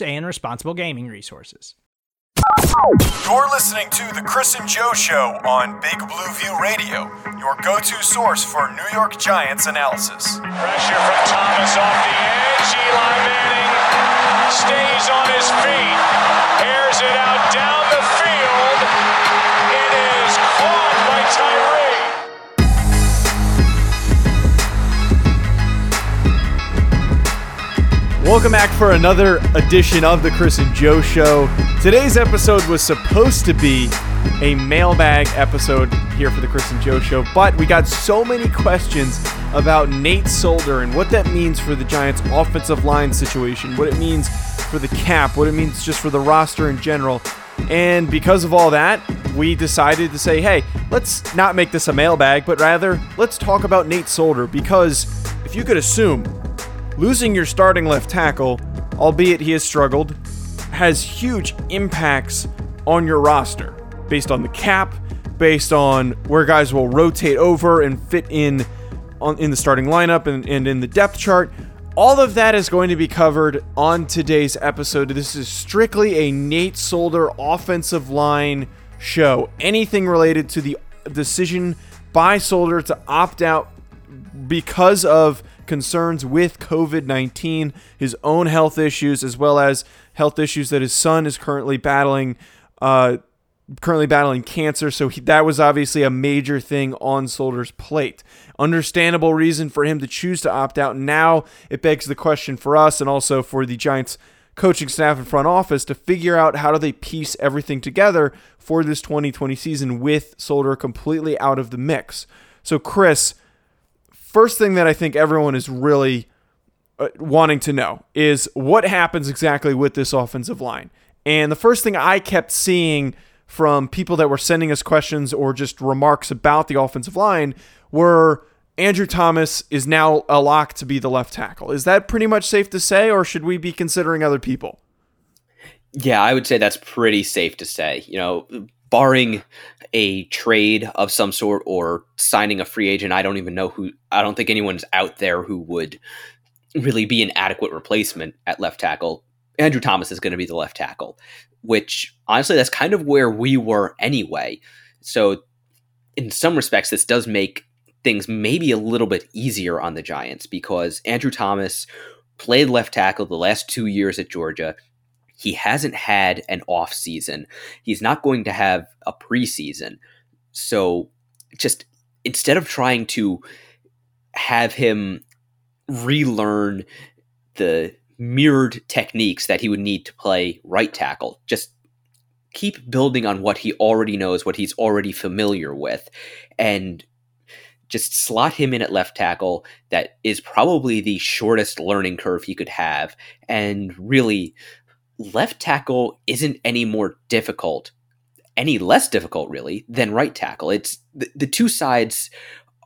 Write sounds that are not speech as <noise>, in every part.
and responsible gaming resources. You're listening to The Chris and Joe Show on Big Blue View Radio, your go to source for New York Giants analysis. Pressure from Thomas off the edge. Eli Manning stays on his feet it out down the field. It is caught by Tyree. Welcome back for another edition of the Chris and Joe Show. Today's episode was supposed to be a mailbag episode here for the Chris and Joe Show, but we got so many questions about Nate Solder and what that means for the Giants' offensive line situation, what it means for the cap, what it means just for the roster in general. And because of all that, we decided to say, hey, let's not make this a mailbag, but rather let's talk about Nate Solder because if you could assume, losing your starting left tackle, albeit he has struggled, has huge impacts on your roster based on the cap, based on where guys will rotate over and fit in on in the starting lineup and, and in the depth chart. All of that is going to be covered on today's episode. This is strictly a Nate Solder offensive line show. Anything related to the decision by Solder to opt out because of concerns with COVID 19, his own health issues, as well as health issues that his son is currently battling. Uh, currently battling cancer, so he, that was obviously a major thing on Solder's plate. Understandable reason for him to choose to opt out. Now it begs the question for us and also for the Giants coaching staff and front office to figure out how do they piece everything together for this 2020 season with Solder completely out of the mix. So Chris, first thing that I think everyone is really uh, wanting to know is what happens exactly with this offensive line. And the first thing I kept seeing from people that were sending us questions or just remarks about the offensive line were Andrew Thomas is now a lock to be the left tackle. Is that pretty much safe to say, or should we be considering other people? Yeah, I would say that's pretty safe to say. You know, barring a trade of some sort or signing a free agent, I don't even know who, I don't think anyone's out there who would really be an adequate replacement at left tackle. Andrew Thomas is going to be the left tackle which honestly, that's kind of where we were anyway. So, in some respects, this does make things maybe a little bit easier on the Giants because Andrew Thomas played left tackle the last two years at Georgia. He hasn't had an off season. He's not going to have a preseason. So, just instead of trying to have him relearn the mirrored techniques that he would need to play right tackle. Just keep building on what he already knows, what he's already familiar with, and just slot him in at left tackle. That is probably the shortest learning curve he could have. And really, left tackle isn't any more difficult, any less difficult, really, than right tackle. It's the, the two sides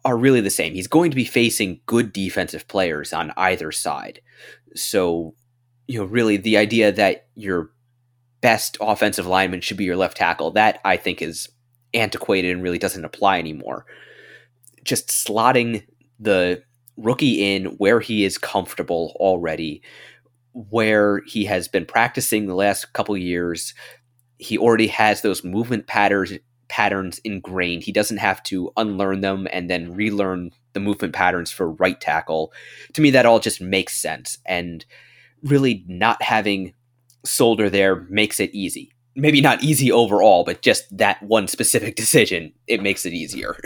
are really the same. He's going to be facing good defensive players on either side. So, you know, really the idea that your best offensive lineman should be your left tackle, that I think is antiquated and really doesn't apply anymore. Just slotting the rookie in where he is comfortable already, where he has been practicing the last couple years. He already has those movement patterns patterns ingrained. He doesn't have to unlearn them and then relearn the movement patterns for right tackle. To me, that all just makes sense. And really, not having Solder there makes it easy. Maybe not easy overall, but just that one specific <laughs> decision, it makes it easier.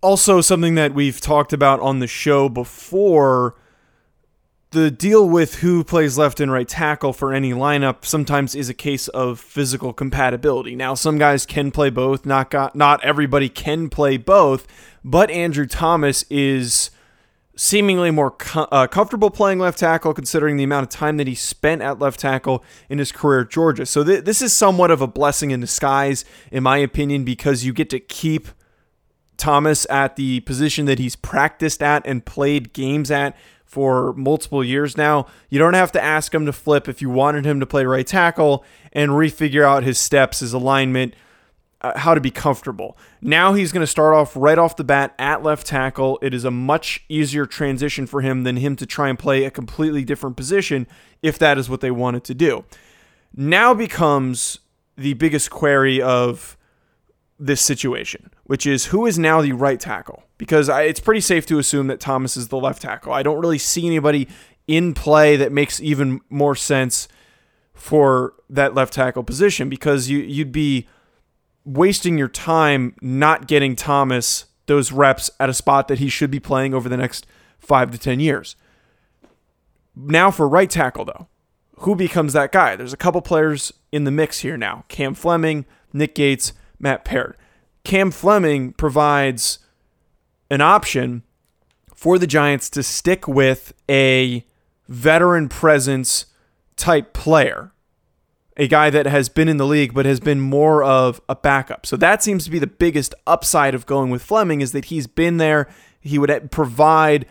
Also, something that we've talked about on the show before the deal with who plays left and right tackle for any lineup sometimes is a case of physical compatibility. Now, some guys can play both, not got, not everybody can play both, but Andrew Thomas is seemingly more uh, comfortable playing left tackle considering the amount of time that he spent at left tackle in his career at Georgia. So th- this is somewhat of a blessing in disguise in my opinion because you get to keep Thomas at the position that he's practiced at and played games at for multiple years now. You don't have to ask him to flip if you wanted him to play right tackle and refigure out his steps, his alignment, uh, how to be comfortable. Now he's going to start off right off the bat at left tackle. It is a much easier transition for him than him to try and play a completely different position if that is what they wanted to do. Now becomes the biggest query of this situation, which is who is now the right tackle? Because I, it's pretty safe to assume that Thomas is the left tackle. I don't really see anybody in play that makes even more sense for that left tackle position because you you'd be wasting your time not getting Thomas those reps at a spot that he should be playing over the next 5 to 10 years. Now for right tackle though. Who becomes that guy? There's a couple players in the mix here now. Cam Fleming, Nick Gates, Matt Peart. Cam Fleming provides an option for the Giants to stick with a veteran presence type player, a guy that has been in the league but has been more of a backup. So that seems to be the biggest upside of going with Fleming is that he's been there. He would provide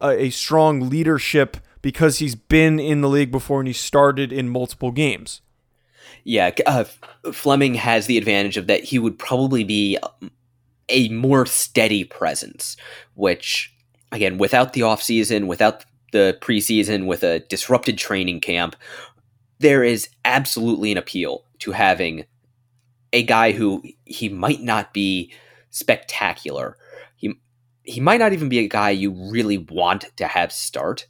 a, a strong leadership because he's been in the league before and he started in multiple games. Yeah, uh, Fleming has the advantage of that he would probably be a more steady presence, which again, without the offseason, without the preseason, with a disrupted training camp, there is absolutely an appeal to having a guy who he might not be spectacular. He he might not even be a guy you really want to have start,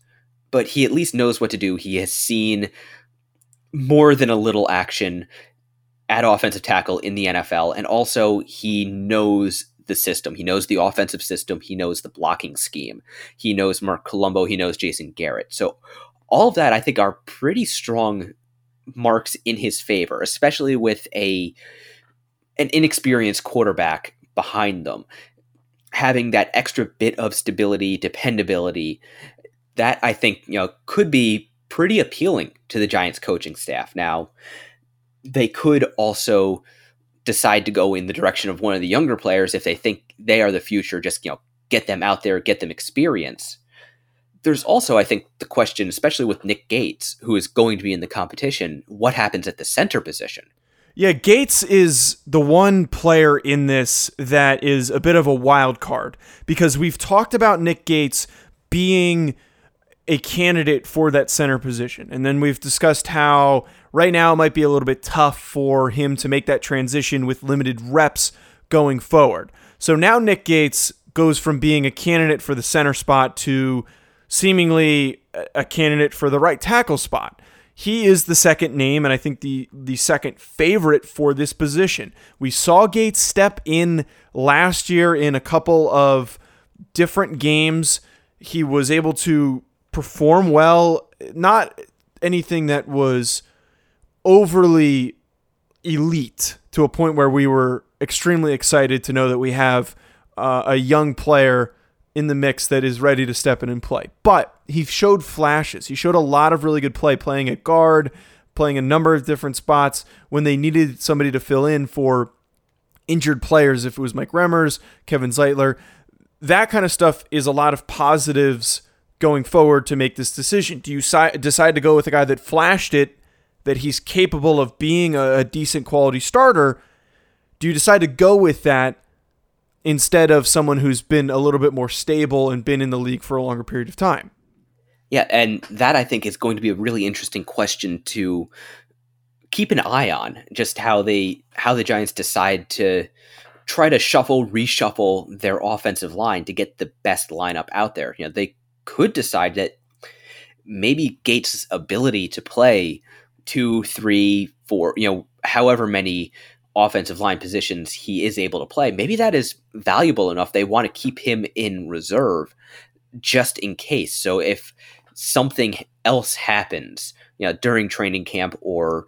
but he at least knows what to do. He has seen more than a little action at offensive tackle in the NFL. And also, he knows the system. He knows the offensive system. He knows the blocking scheme. He knows Marc Colombo. He knows Jason Garrett. So, all of that, I think, are pretty strong marks in his favor, especially with a an inexperienced quarterback behind them. Having that extra bit of stability, dependability, that I think you know could be pretty appealing to the Giants coaching staff. Now, they could also decide to go in the direction of one of the younger players if they think they are the future, just, you know, get them out there, get them experience. There's also, I think, the question, especially with Nick Gates, who is going to be in the competition, what happens at the center position? Yeah, Gates is the one player in this that is a bit of a wild card because we've talked about Nick Gates being a candidate for that center position. And then we've discussed how right now it might be a little bit tough for him to make that transition with limited reps going forward. So now Nick Gates goes from being a candidate for the center spot to seemingly a candidate for the right tackle spot. He is the second name, and I think the the second favorite for this position. We saw Gates step in last year in a couple of different games. He was able to perform well, not anything that was overly elite to a point where we were extremely excited to know that we have uh, a young player in the mix that is ready to step in and play. But he showed flashes. He showed a lot of really good play playing at guard, playing a number of different spots when they needed somebody to fill in for injured players if it was Mike Remmers, Kevin Zeitler. That kind of stuff is a lot of positives going forward to make this decision? Do you si- decide to go with a guy that flashed it, that he's capable of being a, a decent quality starter? Do you decide to go with that instead of someone who's been a little bit more stable and been in the league for a longer period of time? Yeah, and that I think is going to be a really interesting question to keep an eye on just how they how the Giants decide to try to shuffle, reshuffle their offensive line to get the best lineup out there. You know, they could decide that maybe Gates' ability to play two, three, four, you know, however many offensive line positions he is able to play, maybe that is valuable enough. They want to keep him in reserve just in case. So if something else happens, you know, during training camp or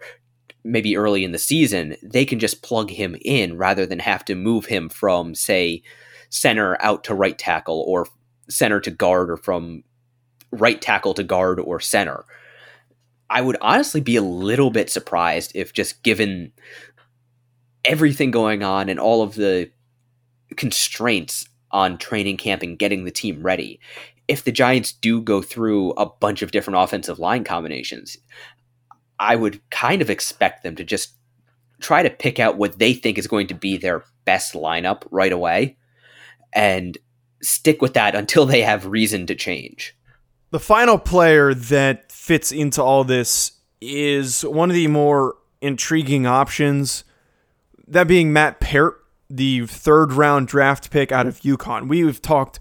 maybe early in the season, they can just plug him in rather than have to move him from, say, center out to right tackle or center to guard or from right tackle to guard or center. I would honestly be a little bit surprised if just given everything going on and all of the constraints on training camp and getting the team ready, if the Giants do go through a bunch of different offensive line combinations, I would kind of expect them to just try to pick out what they think is going to be their best lineup right away and stick with that until they have reason to change. The final player that fits into all this is one of the more intriguing options, that being Matt Peart, the third round draft pick out of UConn. We've talked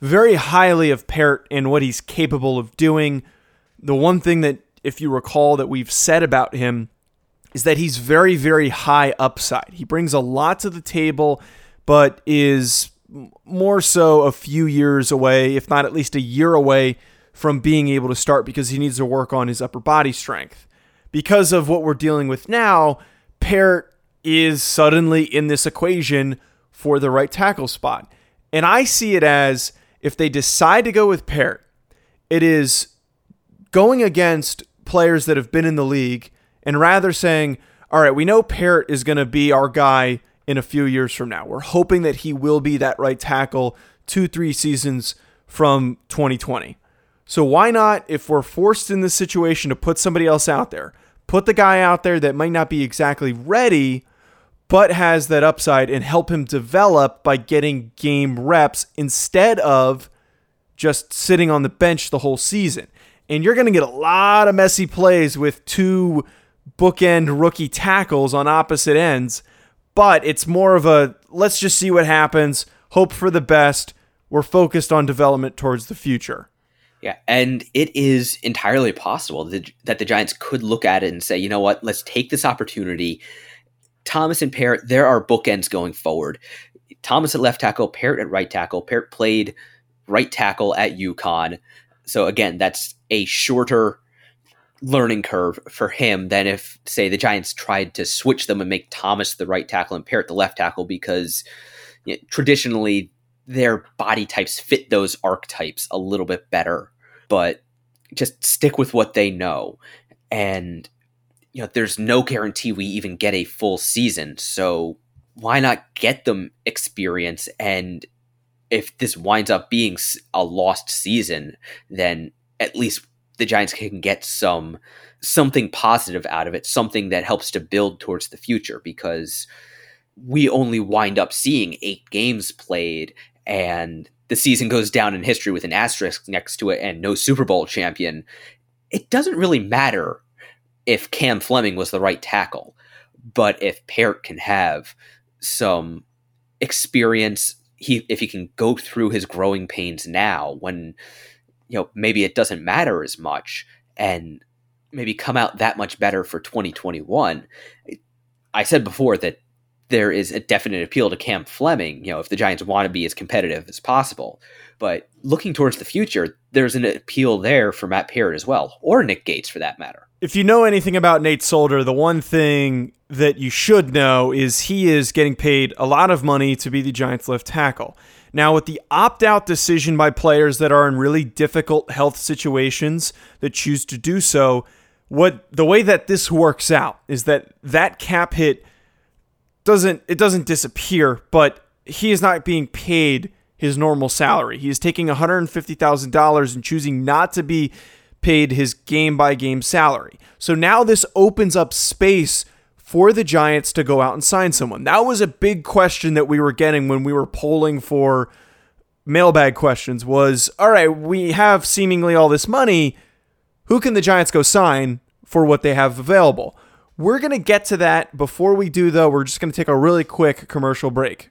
very highly of Peart and what he's capable of doing. The one thing that if you recall, that we've said about him is that he's very, very high upside. He brings a lot to the table, but is more so a few years away, if not at least a year away from being able to start because he needs to work on his upper body strength. Because of what we're dealing with now, Peart is suddenly in this equation for the right tackle spot. And I see it as if they decide to go with Peart, it is going against players that have been in the league and rather saying, all right, we know Peart is going to be our guy in a few years from now. We're hoping that he will be that right tackle two, three seasons from 2020. So why not, if we're forced in this situation to put somebody else out there, put the guy out there that might not be exactly ready, but has that upside and help him develop by getting game reps instead of just sitting on the bench the whole season and you're going to get a lot of messy plays with two bookend rookie tackles on opposite ends. But it's more of a let's just see what happens, hope for the best. We're focused on development towards the future. Yeah, and it is entirely possible that, that the Giants could look at it and say, you know what, let's take this opportunity. Thomas and Peart, there are bookends going forward. Thomas at left tackle, Peart at right tackle. Peart played right tackle at UConn. So again, that's a shorter learning curve for him than if, say, the Giants tried to switch them and make Thomas the right tackle and Peart the left tackle because you know, traditionally their body types fit those archetypes a little bit better. But just stick with what they know. And you know, there's no guarantee we even get a full season. So why not get them experience and if this winds up being a lost season, then at least the Giants can get some something positive out of it, something that helps to build towards the future because we only wind up seeing 8 games played and the season goes down in history with an asterisk next to it and no Super Bowl champion. It doesn't really matter if Cam Fleming was the right tackle, but if Peart can have some experience he if he can go through his growing pains now when you know maybe it doesn't matter as much and maybe come out that much better for 2021 i said before that there is a definite appeal to Cam Fleming, you know, if the Giants want to be as competitive as possible. But looking towards the future, there's an appeal there for Matt Peart as well, or Nick Gates for that matter. If you know anything about Nate Solder, the one thing that you should know is he is getting paid a lot of money to be the Giants left tackle. Now, with the opt out decision by players that are in really difficult health situations that choose to do so, what the way that this works out is that that cap hit doesn't it doesn't disappear, but he is not being paid his normal salary. He is taking $150,000 and choosing not to be paid his game by game salary. So now this opens up space for the Giants to go out and sign someone. That was a big question that we were getting when we were polling for mailbag questions was, all right, we have seemingly all this money. Who can the Giants go sign for what they have available? We're going to get to that. Before we do, though, we're just going to take a really quick commercial break.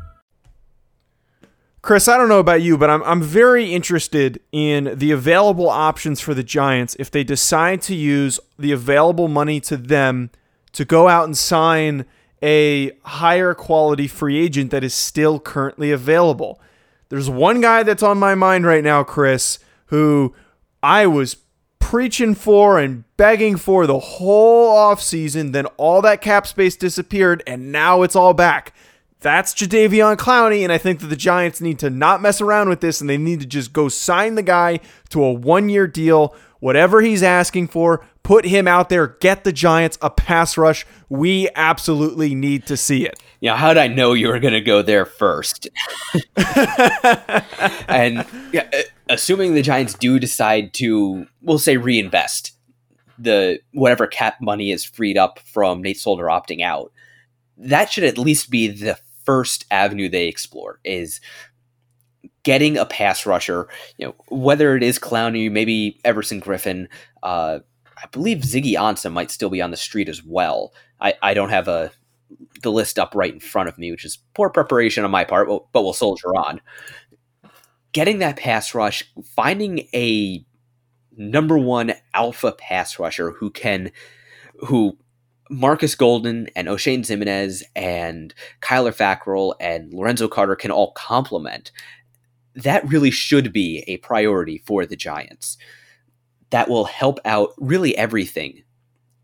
Chris, I don't know about you, but I'm I'm very interested in the available options for the Giants if they decide to use the available money to them to go out and sign a higher quality free agent that is still currently available. There's one guy that's on my mind right now, Chris, who I was preaching for and begging for the whole offseason. Then all that cap space disappeared, and now it's all back. That's Jadeveon Clowney, and I think that the Giants need to not mess around with this, and they need to just go sign the guy to a one-year deal, whatever he's asking for. Put him out there. Get the Giants a pass rush. We absolutely need to see it. Yeah, how did I know you were going to go there first? <laughs> and yeah, uh, assuming the Giants do decide to, we'll say, reinvest the whatever cap money is freed up from Nate Solder opting out, that should at least be the first avenue they explore. Is getting a pass rusher, you know, whether it is Clowney, maybe Everson Griffen. uh, I believe Ziggy Ansah might still be on the street as well. I, I don't have a the list up right in front of me, which is poor preparation on my part, but, but we'll soldier on. Getting that pass rush, finding a number one alpha pass rusher who can, who Marcus Golden and Oshane Ximines and Kyler Fackrell and Lorenzo Carter can all complement. That really should be a priority for the Giants. That will help out really everything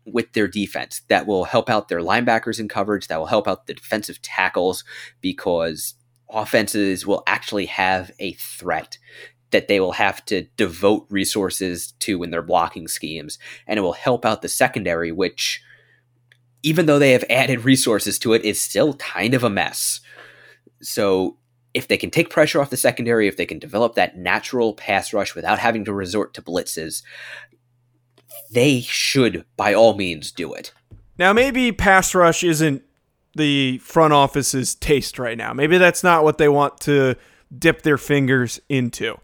with their defense. That will help out their linebackers in coverage. That will help out the defensive tackles because offenses will actually have a threat that they will have to devote resources to in their blocking schemes. And it will help out the secondary, which, even though they have added resources to it, is still kind of a mess. So if they can take pressure off the secondary, if they can develop that natural pass rush without having to resort to blitzes, they should by all means do it. Now, maybe pass rush isn't the front office's taste right now. Maybe that's not what they want to dip their fingers into.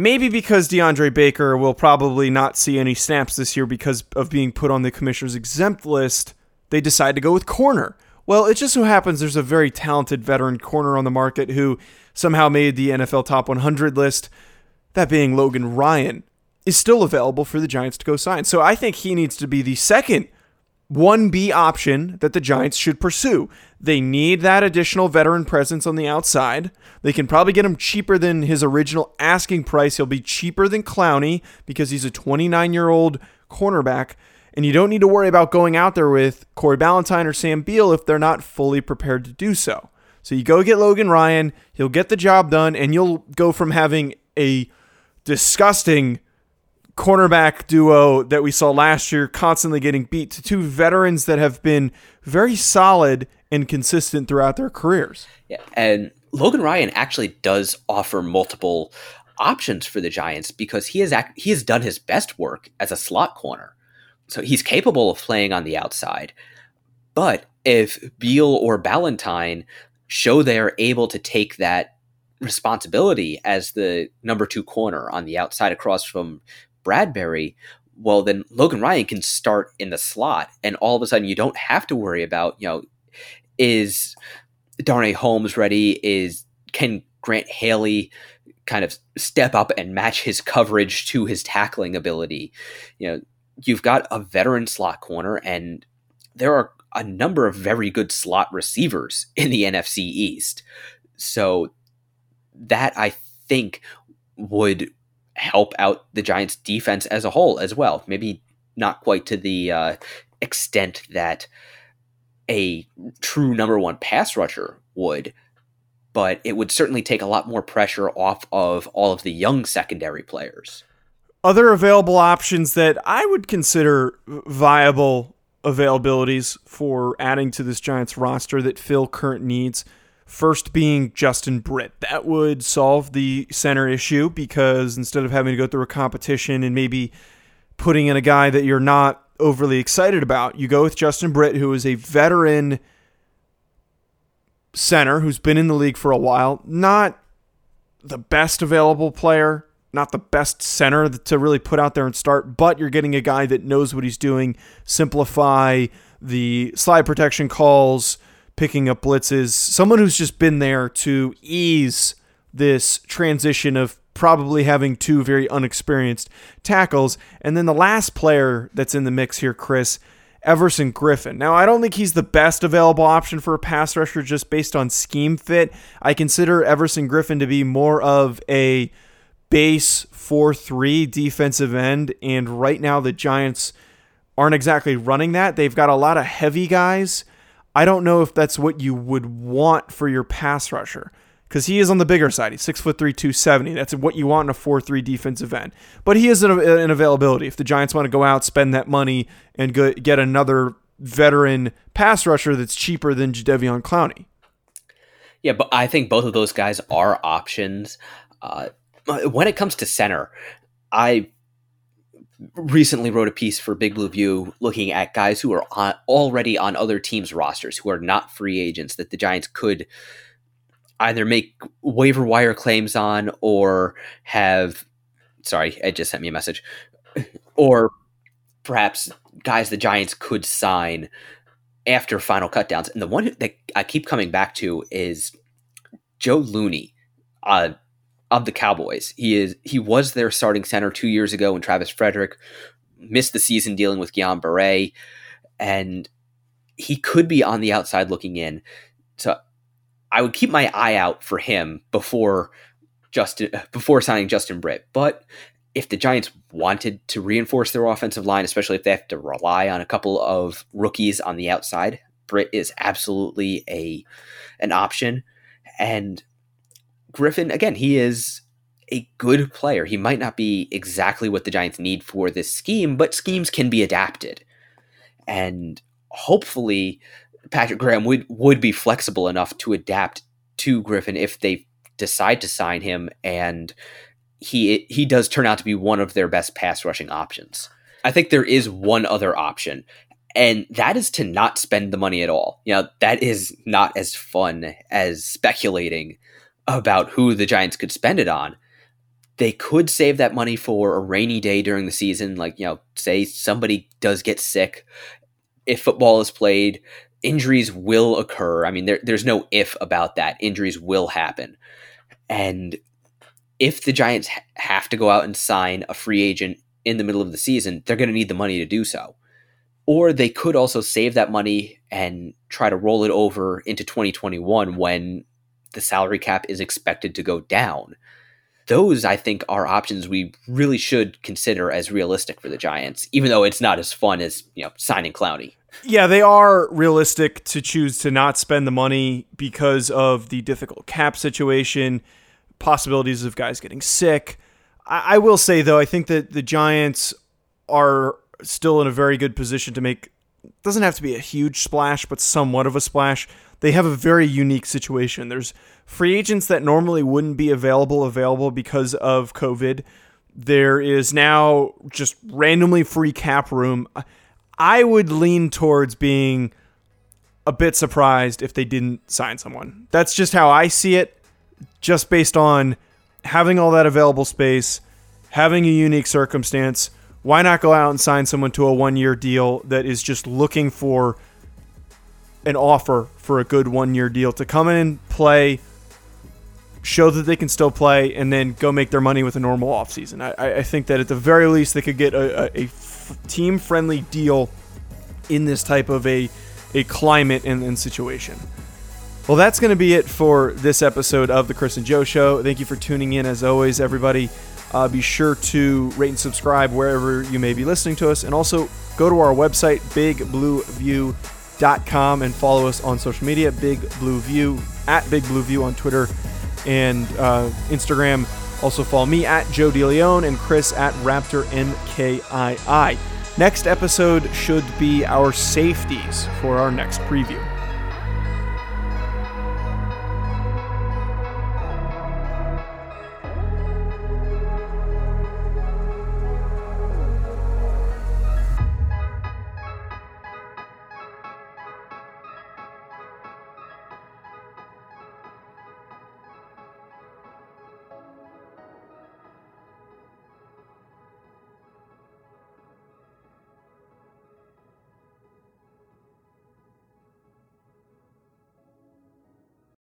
Maybe because DeAndre Baker will probably not see any snaps this year because of being put on the commissioner's exempt list, they decide to go with corner. Well, it just so happens there's a very talented veteran corner on the market who somehow made the NFL top 100 list, that being Logan Ryan is still available for the Giants to go sign. So I think he needs to be the second 1B option that the Giants should pursue. They need that additional veteran presence on the outside. They can probably get him cheaper than his original asking price. He'll be cheaper than Clowney because he's a 29 year old cornerback. And you don't need to worry about going out there with Corey Ballentine or Sam Beal if they're not fully prepared to do so. So you go get Logan Ryan, he'll get the job done, and you'll go from having a disgusting cornerback duo that we saw last year constantly getting beat to two veterans that have been very solid and consistent throughout their careers. Yeah, and Logan Ryan actually does offer multiple options for the Giants because he has act- he has done his best work as a slot corner. So he's capable of playing on the outside. But if Beal or Ballentine show they're able to take that responsibility as the number two corner on the outside across from Bradberry, well, then Logan Ryan can start in the slot, and all of a sudden you don't have to worry about, you know, is Darnay Holmes ready? Is can Grant Haley kind of step up and match his coverage to his tackling ability? You know, you've got a veteran slot corner, and there are a number of very good slot receivers in the NFC East. So that I think would help out the Giants' defense as a whole as well. Maybe not quite to the uh, extent that a true number one pass rusher would, but it would certainly take a lot more pressure off of all of the young secondary players. Other available options that I would consider viable availabilities for adding to this Giants roster that fill current needs First being Justin Britt. That would solve the center issue because instead of having to go through a competition and maybe putting in a guy that you're not overly excited about, you go with Justin Britt, who is a veteran center who's been in the league for a while. Not the best available player, not the best center to really put out there and start, but you're getting a guy that knows what he's doing, simplify the slide protection calls, picking up blitzes, someone who's just been there to ease this transition of probably having two very unexperienced tackles. And then the last player that's in the mix here, Chris, Everson Griffen. Now, I don't think he's the best available option for a pass rusher just based on scheme fit. I consider Everson Griffen to be more of a base 4 3 defensive end. And right now, the Giants aren't exactly running that. They've got a lot of heavy guys. I don't know if that's what you would want for your pass rusher because he is on the bigger side. He's six foot three, two seventy. That's what you want in a four three defensive end. But he is an, availability if the Giants want to go out, spend that money, and go, get another veteran pass rusher that's cheaper than Jadeveon Clowney. Yeah, but I think both of those guys are options. Uh, when it comes to center, I recently wrote a piece for Big Blue View looking at guys who are on, already on other teams' rosters who are not free agents that the Giants could either make waiver wire claims on or have sorry, Ed just sent me a message. Or perhaps guys the Giants could sign after final cutdowns. And the one that I keep coming back to is Joe Looney uh, of the Cowboys. He is he was their starting center two years ago when Travis Frederick missed the season dealing with Guillain-Barré, and he could be on the outside looking in. So I would keep my eye out for him before Justin before signing Justin Britt. But if the Giants wanted to reinforce their offensive line, especially if they have to rely on a couple of rookies on the outside, Britt is absolutely a an option. And Griffen, again, he is a good player. He might not be exactly what the Giants need for this scheme, but schemes can be adapted. And hopefully Patrick Graham would would be flexible enough to adapt to Griffen if they decide to sign him, and he he does turn out to be one of their best pass rushing options. I think there is one other option, and that is to not spend the money at all. You know, that is not as fun as speculating about who the Giants could spend it on. They could save that money for a rainy day during the season, like, you know, say somebody does get sick. If football is played, injuries will occur. I mean, there, there's no if about that. Injuries will happen. And if the Giants ha- have to go out and sign a free agent in the middle of the season, they're going to need the money to do so. Or they could also save that money and try to roll it over into 2021 when the salary cap is expected to go down. Those, I think, are options we really should consider as realistic for the Giants, even though it's not as fun as you know signing Clowney. Yeah, they are realistic to choose to not spend the money because of the difficult cap situation, possibilities of guys getting sick. I, I will say though, I think that the Giants are still in a very good position to make. Doesn't have to be a huge splash, but somewhat of a splash. They have a very unique situation. There's free agents that normally wouldn't be available available because of COVID. There is now just randomly free cap room. I would lean towards being a bit surprised if they didn't sign someone. That's just how I see it, just based on having all that available space, having a unique circumstance. Why not go out and sign someone to a one year deal that is just looking for an offer for a good one year deal to come in and play, show that they can still play, and then go make their money with a normal offseason? I, I think that at the very least, they could get a, a, a team friendly deal in this type of a, a climate and, and situation. Well, that's going to be it for this episode of the Chris and Joe Show. Thank you for tuning in, as always, everybody. Uh, be sure to rate and subscribe wherever you may be listening to us. And also go to our website, bigblueview.com, and follow us on social media, Big Blue View, at Big Blue View on Twitter and uh, Instagram. Also follow me at Joe DeLeon and Chris at Raptor MKII. Next episode should be our safeties for our next preview.